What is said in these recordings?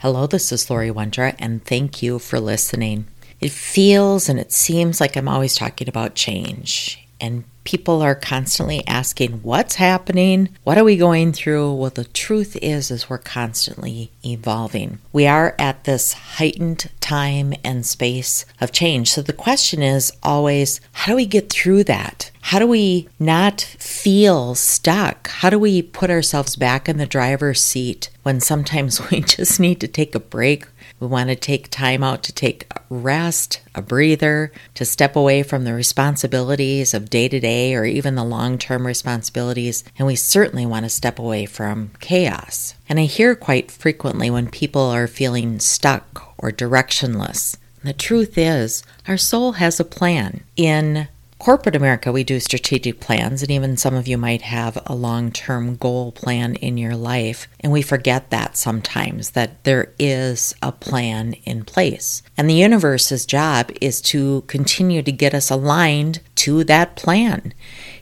Hello, this is Lori Wondra, and thank you for listening. It feels and it seems like I'm always talking about change, and people are constantly asking what's happening? What are we going through? Well the truth is is we're constantly evolving. We are at this heightened time and space of change. So the question is always how do we get through that? How do we not feel stuck? How do we put ourselves back in the driver's seat when sometimes we just need to take a break we want to take time out to take rest, a breather, to step away from the responsibilities of day to day or even the long term responsibilities. And we certainly want to step away from chaos. And I hear quite frequently when people are feeling stuck or directionless. the truth is, our soul has a plan. In corporate America, we do strategic plans, and even some of you might have a long term goal plan in your life. And we forget that sometimes, that there is a plan in place. And the universe's job is to continue to get us aligned to that plan.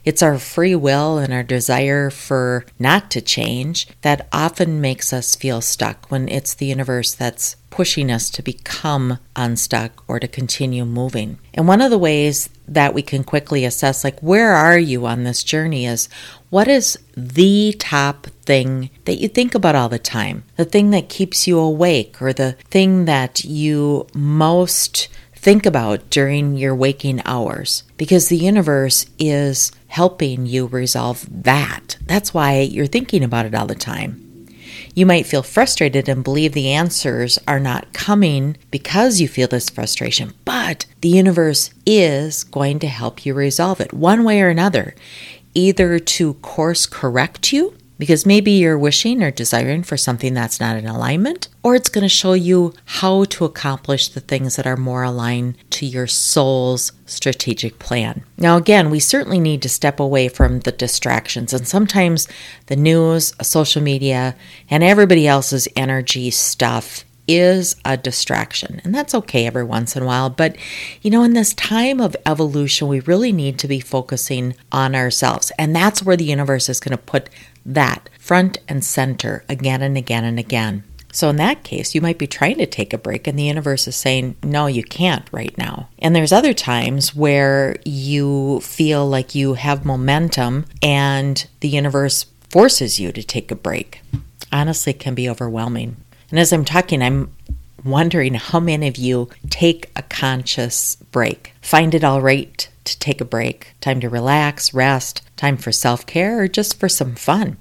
It's our free will and our desire for not to change that often makes us feel stuck when it's the universe that's pushing us to become unstuck or to continue moving. And one of the ways that we can quickly assess, like, where are you on this journey, is what is the top thing that you think about all the time? The thing that keeps you awake, or the thing that you most think about during your waking hours because the universe is helping you resolve that. That's why you're thinking about it all the time. You might feel frustrated and believe the answers are not coming because you feel this frustration, but the universe is going to help you resolve it one way or another, either to course correct you because maybe you're wishing or desiring for something that's not in alignment, or it's going to show you how to accomplish the things that are more aligned to your soul's strategic plan. Now, again, we certainly need to step away from the distractions, and sometimes the news, social media, and everybody else's energy stuff is a distraction. And that's okay every once in a while. But, you know, in this time of evolution, we really need to be focusing on ourselves. And that's where the universe is going to put that front and center again and again and again. So, in that case, you might be trying to take a break, and the universe is saying, No, you can't right now. And there's other times where you feel like you have momentum, and the universe forces you to take a break. Honestly, it can be overwhelming. And as I'm talking, I'm wondering how many of you take a conscious break. Find it all right to take a break, time to relax, rest, time for self care, or just for some fun.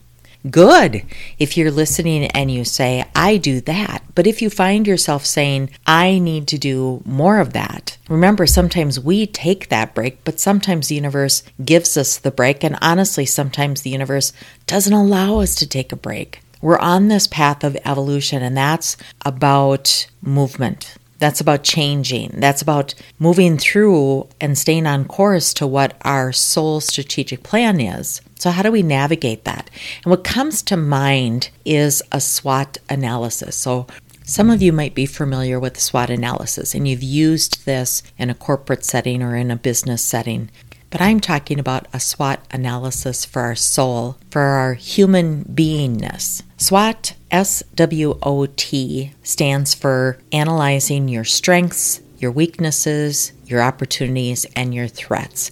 Good if you're listening and you say, I do that. But if you find yourself saying, I need to do more of that, remember sometimes we take that break, but sometimes the universe gives us the break. And honestly, sometimes the universe doesn't allow us to take a break. We're on this path of evolution, and that's about movement. That's about changing. That's about moving through and staying on course to what our soul strategic plan is. So, how do we navigate that? And what comes to mind is a SWOT analysis. So, some of you might be familiar with SWOT analysis, and you've used this in a corporate setting or in a business setting. But I'm talking about a SWOT analysis for our soul, for our human beingness. SWOT, S W O T, stands for analyzing your strengths, your weaknesses, your opportunities, and your threats.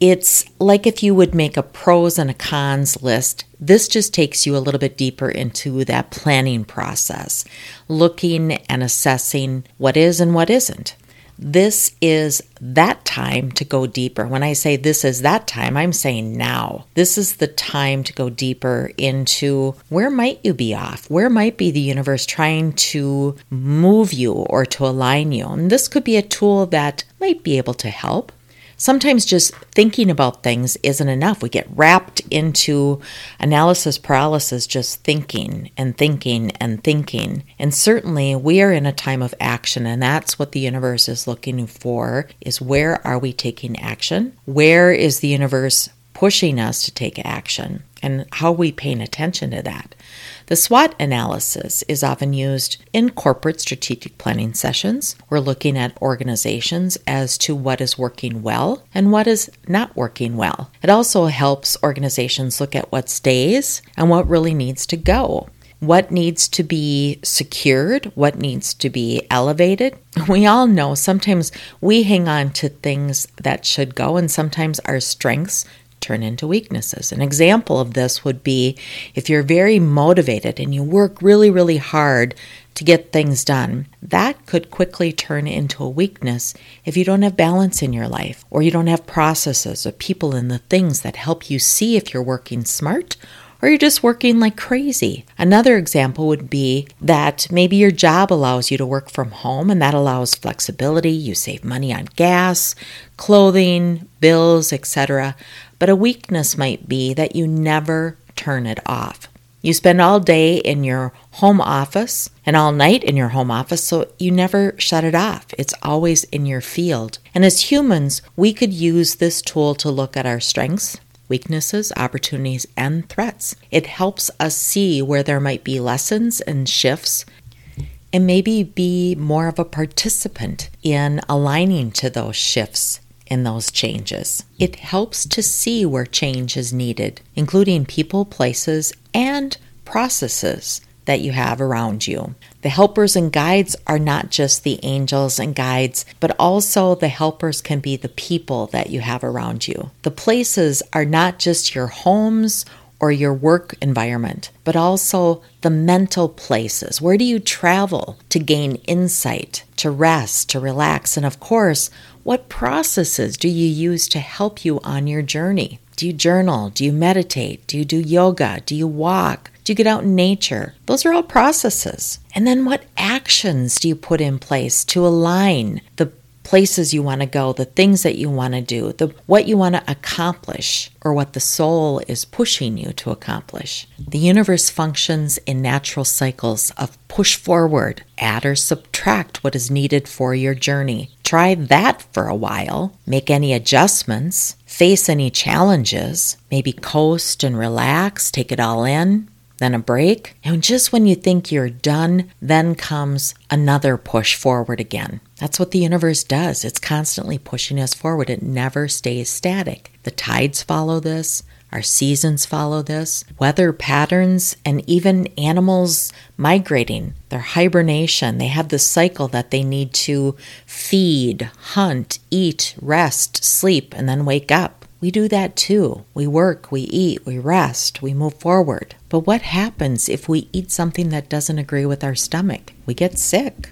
It's like if you would make a pros and a cons list. This just takes you a little bit deeper into that planning process, looking and assessing what is and what isn't. This is that time to go deeper. When I say this is that time, I'm saying now. This is the time to go deeper into where might you be off? Where might be the universe trying to move you or to align you? And this could be a tool that might be able to help. Sometimes just thinking about things isn't enough. We get wrapped into analysis paralysis, just thinking and thinking and thinking. And certainly we are in a time of action, and that's what the universe is looking for is where are we taking action? Where is the universe pushing us to take action? And how we paying attention to that? The SWOT analysis is often used in corporate strategic planning sessions. We're looking at organizations as to what is working well and what is not working well. It also helps organizations look at what stays and what really needs to go what needs to be secured, what needs to be elevated. We all know sometimes we hang on to things that should go, and sometimes our strengths turn into weaknesses. An example of this would be if you're very motivated and you work really, really hard to get things done, that could quickly turn into a weakness if you don't have balance in your life or you don't have processes or people and the things that help you see if you're working smart or you're just working like crazy. Another example would be that maybe your job allows you to work from home and that allows flexibility. You save money on gas, clothing, bills, etc. But a weakness might be that you never turn it off. You spend all day in your home office and all night in your home office, so you never shut it off. It's always in your field. And as humans, we could use this tool to look at our strengths, weaknesses, opportunities, and threats. It helps us see where there might be lessons and shifts and maybe be more of a participant in aligning to those shifts in those changes. It helps to see where change is needed, including people, places, and processes that you have around you. The helpers and guides are not just the angels and guides, but also the helpers can be the people that you have around you. The places are not just your homes or your work environment, but also the mental places. Where do you travel to gain insight, to rest, to relax? And of course, what processes do you use to help you on your journey? Do you journal? Do you meditate? Do you do yoga? Do you walk? Do you get out in nature? Those are all processes. And then what actions do you put in place to align the places you want to go, the things that you want to do, the what you want to accomplish or what the soul is pushing you to accomplish. The universe functions in natural cycles of push forward, add or subtract what is needed for your journey. Try that for a while, make any adjustments, face any challenges, maybe coast and relax, take it all in, then a break. And just when you think you're done, then comes another push forward again. That's what the universe does. It's constantly pushing us forward. It never stays static. The tides follow this. Our seasons follow this. Weather patterns and even animals migrating, their hibernation, they have the cycle that they need to feed, hunt, eat, rest, sleep, and then wake up. We do that too. We work, we eat, we rest, we move forward. But what happens if we eat something that doesn't agree with our stomach? We get sick.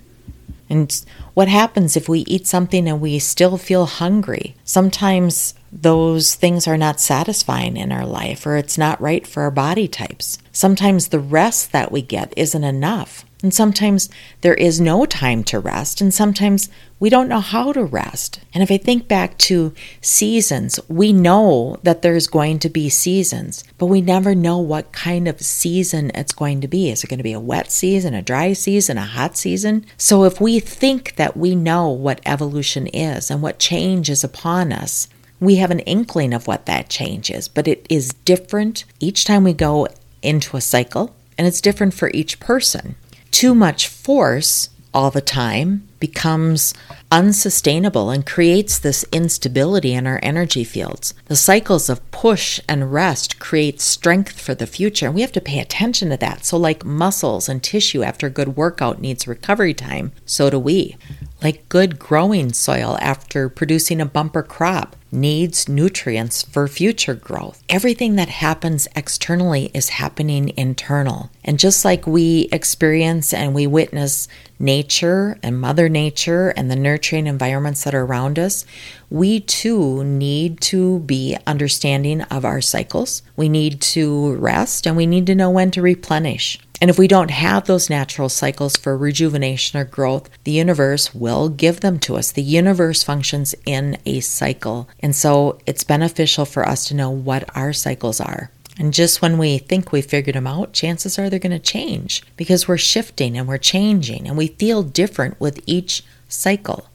And what happens if we eat something and we still feel hungry? Sometimes those things are not satisfying in our life or it's not right for our body types. Sometimes the rest that we get isn't enough. And sometimes there is no time to rest, and sometimes we don't know how to rest. And if I think back to seasons, we know that there's going to be seasons, but we never know what kind of season it's going to be. Is it going to be a wet season, a dry season, a hot season? So if we think that we know what evolution is and what change is upon us, we have an inkling of what that change is, but it is different each time we go into a cycle, and it's different for each person too much force all the time becomes unsustainable and creates this instability in our energy fields. The cycles of push and rest create strength for the future, and we have to pay attention to that. So, like muscles and tissue after a good workout needs recovery time, so do we. Like good growing soil after producing a bumper crop needs nutrients for future growth. Everything that happens externally is happening internal. And just like we experience and we witness nature and Mother Nature and the nurturing environments that are around us, we too need to be understanding of our cycles. We need to rest and we need to know when to replenish. And if we don't have those natural cycles for rejuvenation or growth, the universe will give them to us. The universe functions in a cycle. And so it's beneficial for us to know what our cycles are. And just when we think we figured them out, chances are they're going to change because we're shifting and we're changing and we feel different with each cycle.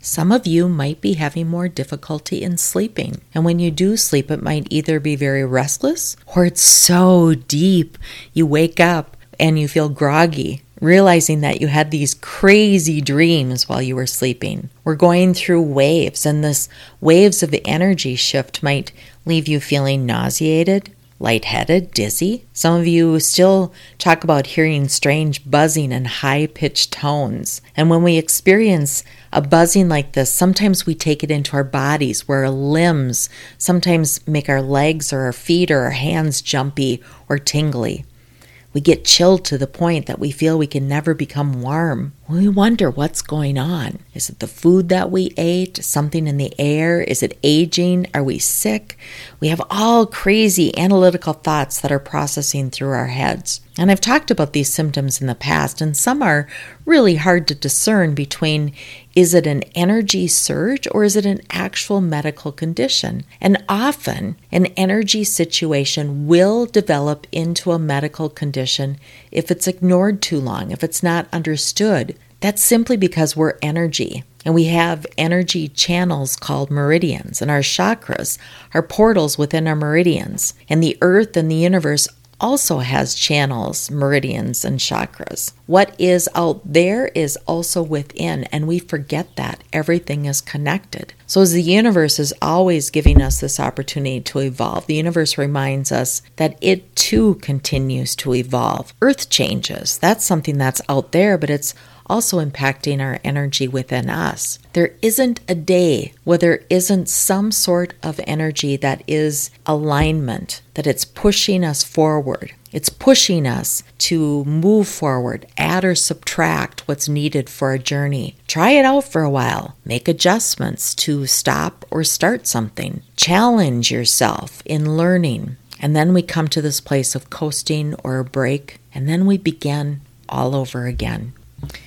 Some of you might be having more difficulty in sleeping. And when you do sleep, it might either be very restless or it's so deep. You wake up and you feel groggy, realizing that you had these crazy dreams while you were sleeping. We're going through waves, and this waves of energy shift might leave you feeling nauseated, lightheaded, dizzy. Some of you still talk about hearing strange buzzing and high pitched tones. And when we experience a buzzing like this, sometimes we take it into our bodies where our limbs sometimes make our legs or our feet or our hands jumpy or tingly. We get chilled to the point that we feel we can never become warm. We wonder what's going on. Is it the food that we ate? Something in the air? Is it aging? Are we sick? We have all crazy analytical thoughts that are processing through our heads. And I've talked about these symptoms in the past, and some are really hard to discern between is it an energy surge or is it an actual medical condition? And often, an energy situation will develop into a medical condition if it's ignored too long, if it's not understood. That's simply because we're energy. And we have energy channels called meridians, and our chakras are portals within our meridians. And the earth and the universe also has channels, meridians, and chakras. What is out there is also within, and we forget that everything is connected. So, as the universe is always giving us this opportunity to evolve, the universe reminds us that it too continues to evolve. Earth changes. That's something that's out there, but it's also impacting our energy within us. There isn't a day where there isn't some sort of energy that is alignment, that it's pushing us forward. It's pushing us to move forward, add or subtract what's needed for a journey. Try it out for a while. Make adjustments to stop or start something. Challenge yourself in learning. And then we come to this place of coasting or a break, and then we begin all over again.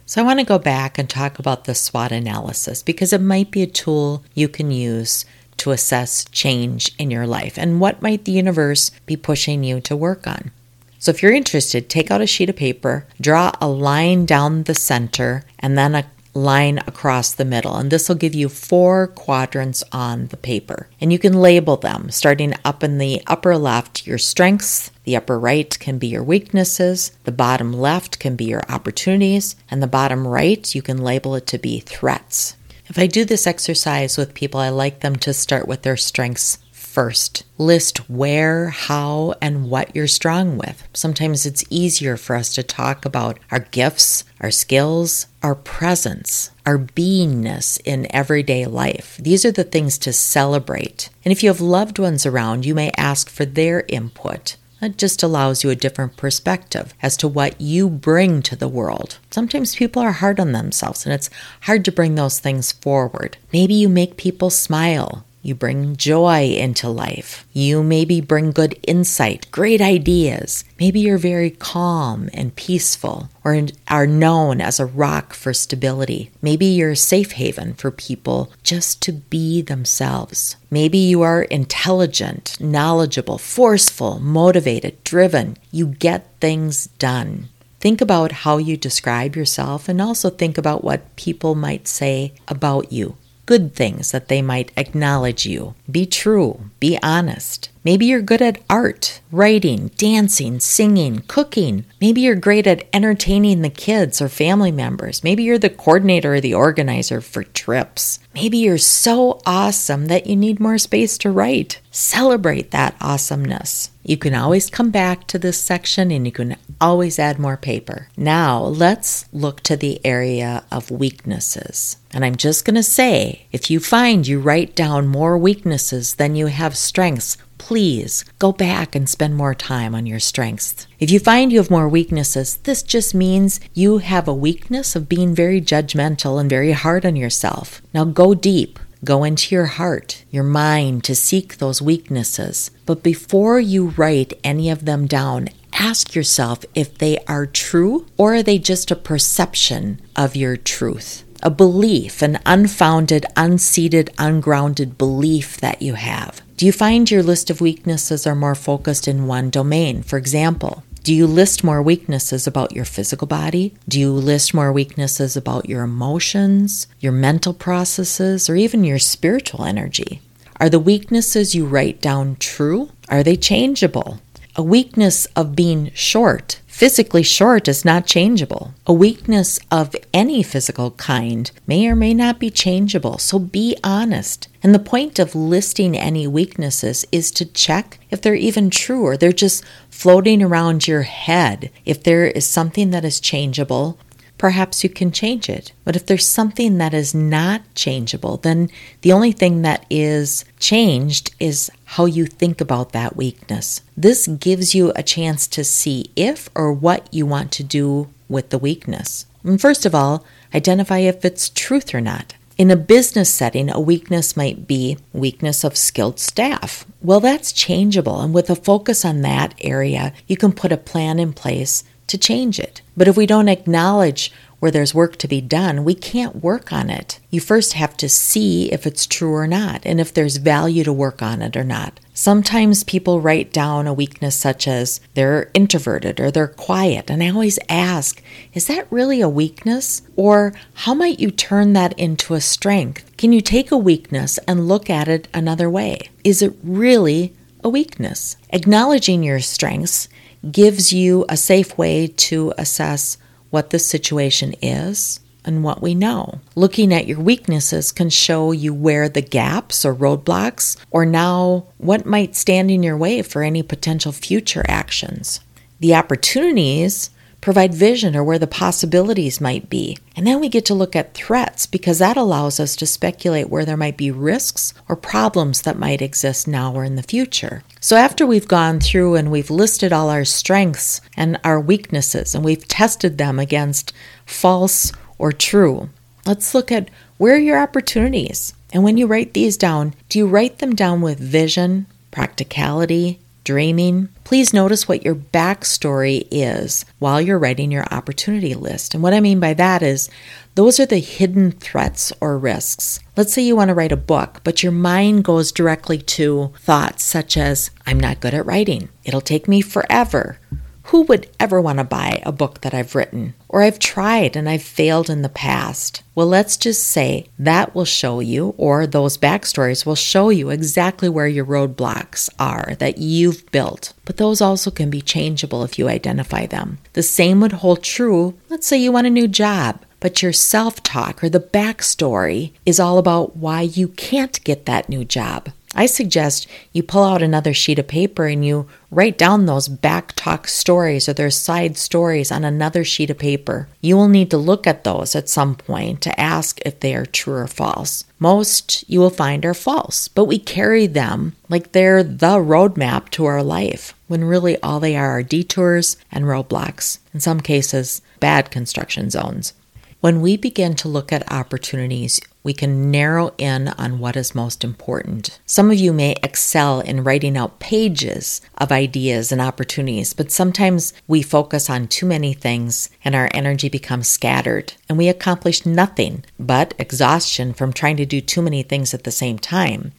So, I want to go back and talk about the SWOT analysis because it might be a tool you can use to assess change in your life and what might the universe be pushing you to work on. So, if you're interested, take out a sheet of paper, draw a line down the center, and then a line across the middle. And this will give you four quadrants on the paper. And you can label them, starting up in the upper left, your strengths, the upper right can be your weaknesses, the bottom left can be your opportunities, and the bottom right, you can label it to be threats. If I do this exercise with people, I like them to start with their strengths first. List where, how, and what you're strong with. Sometimes it's easier for us to talk about our gifts, our skills, our presence, our beingness in everyday life. These are the things to celebrate. And if you have loved ones around, you may ask for their input. It just allows you a different perspective as to what you bring to the world. Sometimes people are hard on themselves and it's hard to bring those things forward. Maybe you make people smile. You bring joy into life. You maybe bring good insight, great ideas. Maybe you're very calm and peaceful or are known as a rock for stability. Maybe you're a safe haven for people just to be themselves. Maybe you are intelligent, knowledgeable, forceful, motivated, driven. You get things done. Think about how you describe yourself and also think about what people might say about you good things that they might acknowledge you. Be true, be honest. Maybe you're good at art, writing, dancing, singing, cooking. Maybe you're great at entertaining the kids or family members. Maybe you're the coordinator or the organizer for trips. Maybe you're so awesome that you need more space to write. Celebrate that awesomeness. You can always come back to this section and you can always add more paper. Now, let's look to the area of weaknesses. And I'm just going to say if you find you write down more weaknesses than you have strengths, please go back and spend more time on your strengths. If you find you have more weaknesses, this just means you have a weakness of being very judgmental and very hard on yourself. Now go deep. Go into your heart, your mind to seek those weaknesses. But before you write any of them down, ask yourself if they are true or are they just a perception of your truth? A belief, an unfounded, unseated, ungrounded belief that you have. Do you find your list of weaknesses are more focused in one domain? For example, do you list more weaknesses about your physical body? Do you list more weaknesses about your emotions, your mental processes, or even your spiritual energy? Are the weaknesses you write down true? Are they changeable? A weakness of being short, physically short, is not changeable. A weakness of any physical kind may or may not be changeable, so be honest. And the point of listing any weaknesses is to check if they're even true or they're just floating around your head. If there is something that is changeable, perhaps you can change it. But if there's something that is not changeable, then the only thing that is changed is how you think about that weakness. This gives you a chance to see if or what you want to do with the weakness. And first of all, identify if it's truth or not. In a business setting, a weakness might be weakness of skilled staff. Well, that's changeable, and with a focus on that area, you can put a plan in place to change it. But if we don't acknowledge where there's work to be done, we can't work on it. You first have to see if it's true or not, and if there's value to work on it or not. Sometimes people write down a weakness such as they're introverted or they're quiet, and I always ask, is that really a weakness? Or how might you turn that into a strength? Can you take a weakness and look at it another way? Is it really a weakness? Acknowledging your strengths gives you a safe way to assess what the situation is and what we know. Looking at your weaknesses can show you where the gaps or roadblocks, or now what might stand in your way for any potential future actions. The opportunities provide vision or where the possibilities might be. And then we get to look at threats because that allows us to speculate where there might be risks or problems that might exist now or in the future. So, after we've gone through and we've listed all our strengths and our weaknesses and we've tested them against false or true, let's look at where are your opportunities. And when you write these down, do you write them down with vision, practicality, dreaming, please notice what your backstory is while you're writing your opportunity list. And what I mean by that is those are the hidden threats or risks. Let's say you want to write a book, but your mind goes directly to thoughts such as, I'm not good at writing, it'll take me forever. Who would ever want to buy a book that I've written? Or I've tried and I've failed in the past. Well, let's just say that will show you, or those backstories will show you exactly where your roadblocks are that you've built. But those also can be changeable if you identify them. The same would hold true, let's say you want a new job but your self talk or the backstory is all about why you can't get that new job. I suggest you pull out another sheet of paper and you write down those back talk stories or their side stories on another sheet of paper. You will need to look at those at some point to ask if they are true or false. Most you will find are false, but we carry them like they're the roadmap to our life, when really all they are are detours and roadblocks, in some cases, bad construction zones. When we begin to look at opportunities, we can narrow in on what is most important. Some of you may excel in writing out pages of ideas and opportunities, but sometimes we focus on too many things and our energy becomes scattered and we accomplish nothing but exhaustion from trying to do too many things at the same time.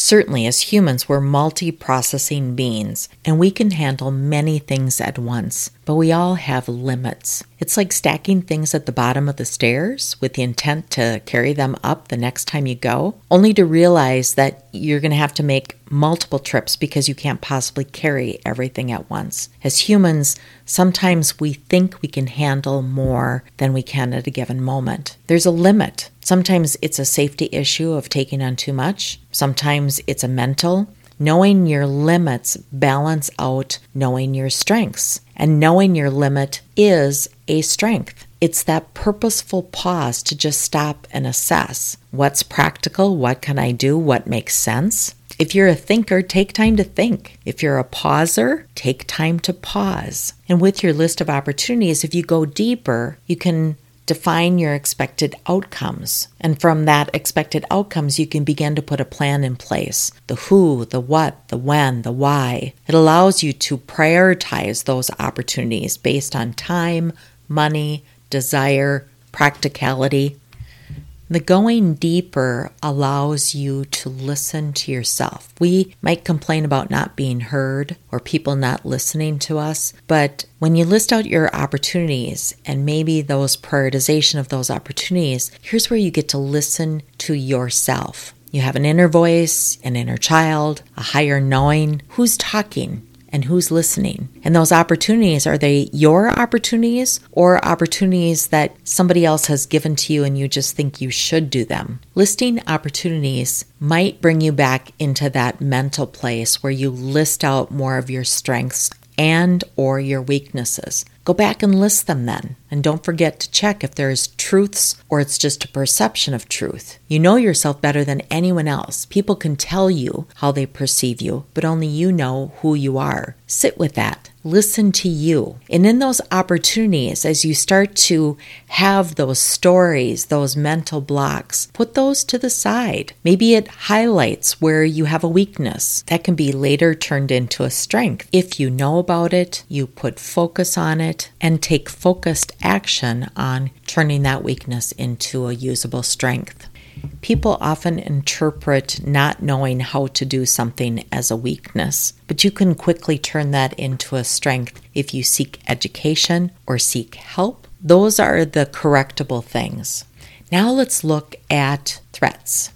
Certainly, as humans, we're multi processing beings and we can handle many things at once, but we all have limits. It's like stacking things at the bottom of the stairs with the intent to carry them up the next time you go, only to realize that you're going to have to make multiple trips because you can't possibly carry everything at once. As humans, sometimes we think we can handle more than we can at a given moment. There's a limit. Sometimes it's a safety issue of taking on too much. Sometimes it's a mental. Knowing your limits balance out knowing your strengths. And knowing your limit is a strength. It's that purposeful pause to just stop and assess what's practical, what can I do, what makes sense. If you're a thinker, take time to think. If you're a pauser, take time to pause. And with your list of opportunities, if you go deeper, you can define your expected outcomes. And from that expected outcomes, you can begin to put a plan in place the who, the what, the when, the why. It allows you to prioritize those opportunities based on time, money, desire, practicality. The going deeper allows you to listen to yourself. We might complain about not being heard or people not listening to us, but when you list out your opportunities and maybe those prioritization of those opportunities, here's where you get to listen to yourself. You have an inner voice, an inner child, a higher knowing. Who's talking? And who's listening. And those opportunities are they your opportunities or opportunities that somebody else has given to you and you just think you should do them? Listing opportunities might bring you back into that mental place where you list out more of your strengths and or your weaknesses. Go back and list them then. And don't forget to check if there's truths or it's just a perception of truth. You know yourself better than anyone else. People can tell you how they perceive you, but only you know who you are. Sit with that listen to you. And in those opportunities, as you start to have those stories, those mental blocks, put those to the side. Maybe it highlights where you have a weakness that can be later turned into a strength. If you know about it, you put focus on it and take focused action on turning that weakness into a usable strength. People often interpret not knowing how to do something as a weakness, but you can quickly turn that into a strength if you seek education or seek help. Those are the correctable things. Now let's look at threats.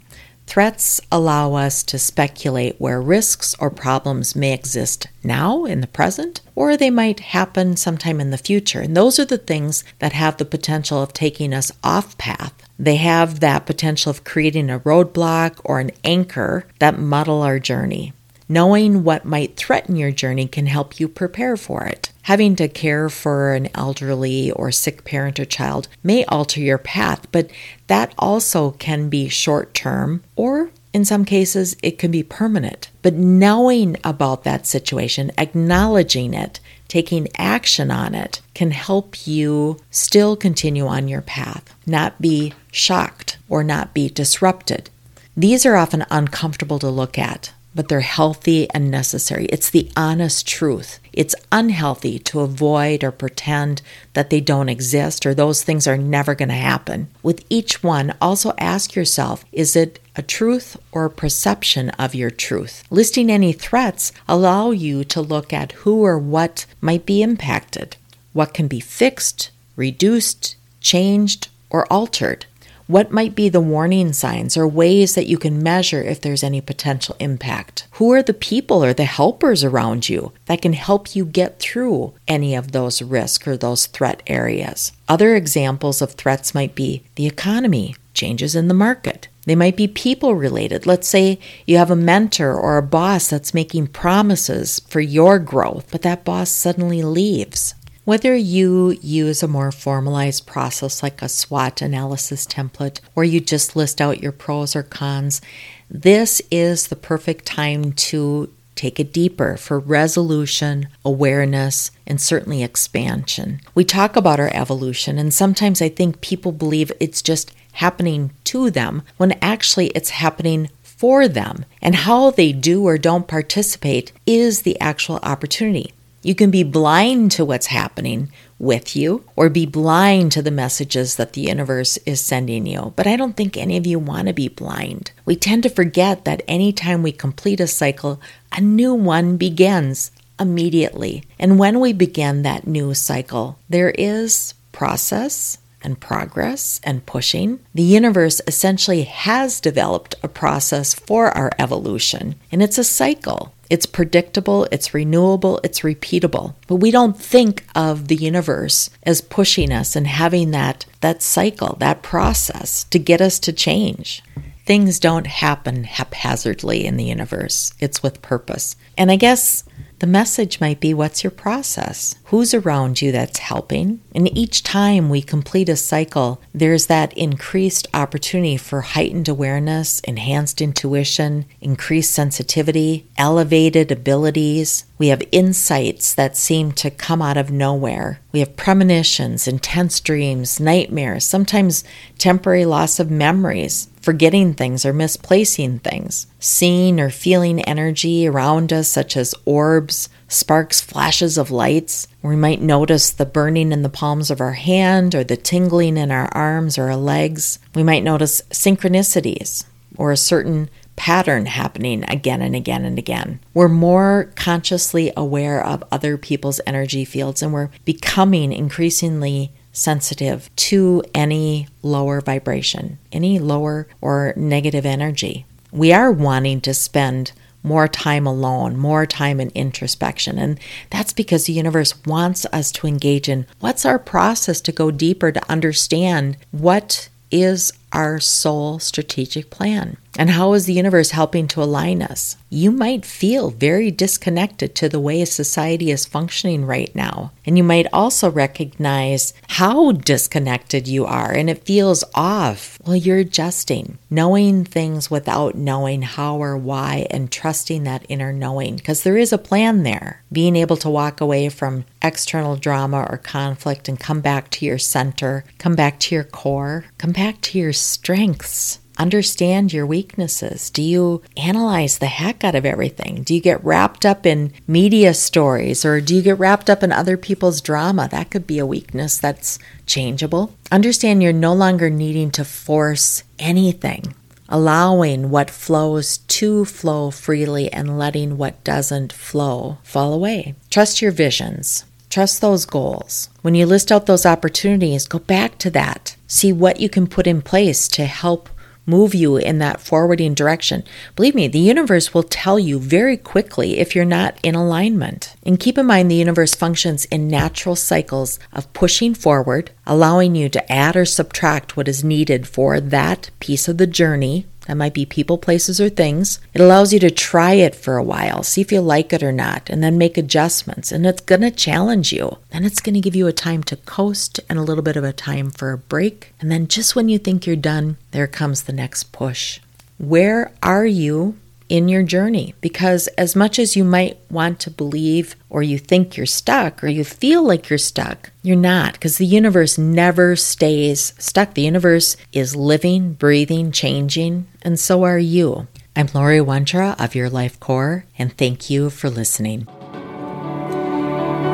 Threats allow us to speculate where risks or problems may exist now in the present, or they might happen sometime in the future. And those are the things that have the potential of taking us off path they have that potential of creating a roadblock or an anchor that muddle our journey. Knowing what might threaten your journey can help you prepare for it. Having to care for an elderly or sick parent or child may alter your path, but that also can be short term or in some cases, it can be permanent. But knowing about that situation, acknowledging it, taking action on it can help you still continue on your path, not be shocked or not be disrupted. These are often uncomfortable to look at, but they're healthy and necessary. It's the honest truth. It's unhealthy to avoid or pretend that they don't exist or those things are never going to happen. With each one, also ask yourself is it a truth or a perception of your truth? Listing any threats allow you to look at who or what might be impacted, what can be fixed, reduced, changed, or altered. What might be the warning signs or ways that you can measure if there's any potential impact? Who are the people or the helpers around you that can help you get through any of those risk or those threat areas? Other examples of threats might be the economy, changes in the market. They might be people related. Let's say you have a mentor or a boss that's making promises for your growth, but that boss suddenly leaves. Whether you use a more formalized process like a SWOT analysis template or you just list out your pros or cons, this is the perfect time to take it deeper for resolution, awareness, and certainly expansion. We talk about our evolution, and sometimes I think people believe it's just happening to them when actually it's happening for them. And how they do or don't participate is the actual opportunity. You can be blind to what's happening with you or be blind to the messages that the universe is sending you. But I don't think any of you want to be blind. We tend to forget that anytime we complete a cycle, a new one begins immediately. And when we begin that new cycle, there is process and progress and pushing. The universe essentially has developed a process for our evolution, and it's a cycle. It's predictable, it's renewable, it's repeatable. But we don't think of the universe as pushing us and having that, that cycle, that process to get us to change. Things don't happen haphazardly in the universe, it's with purpose. And I guess the message might be what's your process? Who's around you that's helping. And each time we complete a cycle, there's that increased opportunity for heightened awareness, enhanced intuition, increased sensitivity, elevated abilities. We have insights that seem to come out of nowhere. We have premonitions, intense dreams, nightmares, sometimes temporary loss of memories, forgetting things or misplacing things, seeing or feeling energy around us, such as orbs, sparks, flashes of lights. We might notice the burning in the palms of our hand or the tingling in our arms or our legs. We might notice synchronicities or a certain pattern happening again and again and again. We're more consciously aware of other people's energy fields and we're becoming increasingly sensitive to any lower vibration, any lower or negative energy. We are wanting to spend more time alone, more time in introspection. And that's because the universe wants us to engage in what's our process to go deeper to understand what is our soul strategic plan? And how is the universe helping to align us? You might feel very disconnected to the way society is functioning right now. And you might also recognize how disconnected you are and it feels off. Well, you're adjusting, knowing things without knowing how or why, and trusting that inner knowing because there is a plan there. Being able to walk away from external drama or conflict and come back to your center, come back to your core, come back to your strengths. Understand your weaknesses. Do you analyze the heck out of everything? Do you get wrapped up in media stories or do you get wrapped up in other people's drama? That could be a weakness that's changeable. Understand you're no longer needing to force anything, allowing what flows to flow freely and letting what doesn't flow fall away. Trust your visions. Trust those goals. When you list out those opportunities, go back to that. See what you can put in place to help move you in that forwarding direction. Believe me, the universe will tell you very quickly if you're not in alignment. And keep in mind, the universe functions in natural cycles of pushing forward, allowing you to add or subtract what is needed for that piece of the journey that might be people, places, or things. It allows you to try it for a while, see if you like it or not, and then make adjustments. And it's going to challenge you. Then it's going to give you a time to coast and a little bit of a time for a break. And then just when you think you're done, there comes the next push. Where are you in your journey because as much as you might want to believe or you think you're stuck or you feel like you're stuck, you're not because the universe never stays stuck. The universe is living, breathing, changing, and so are you. I'm Lori Wondra of Your Life Core, and thank you for listening.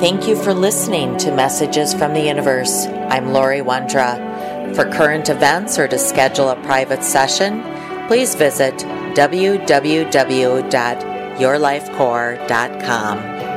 Thank you for listening to Messages from the Universe. I'm Lori Wondra. For current events or to schedule a private session, please visit www.yourlifecore.com.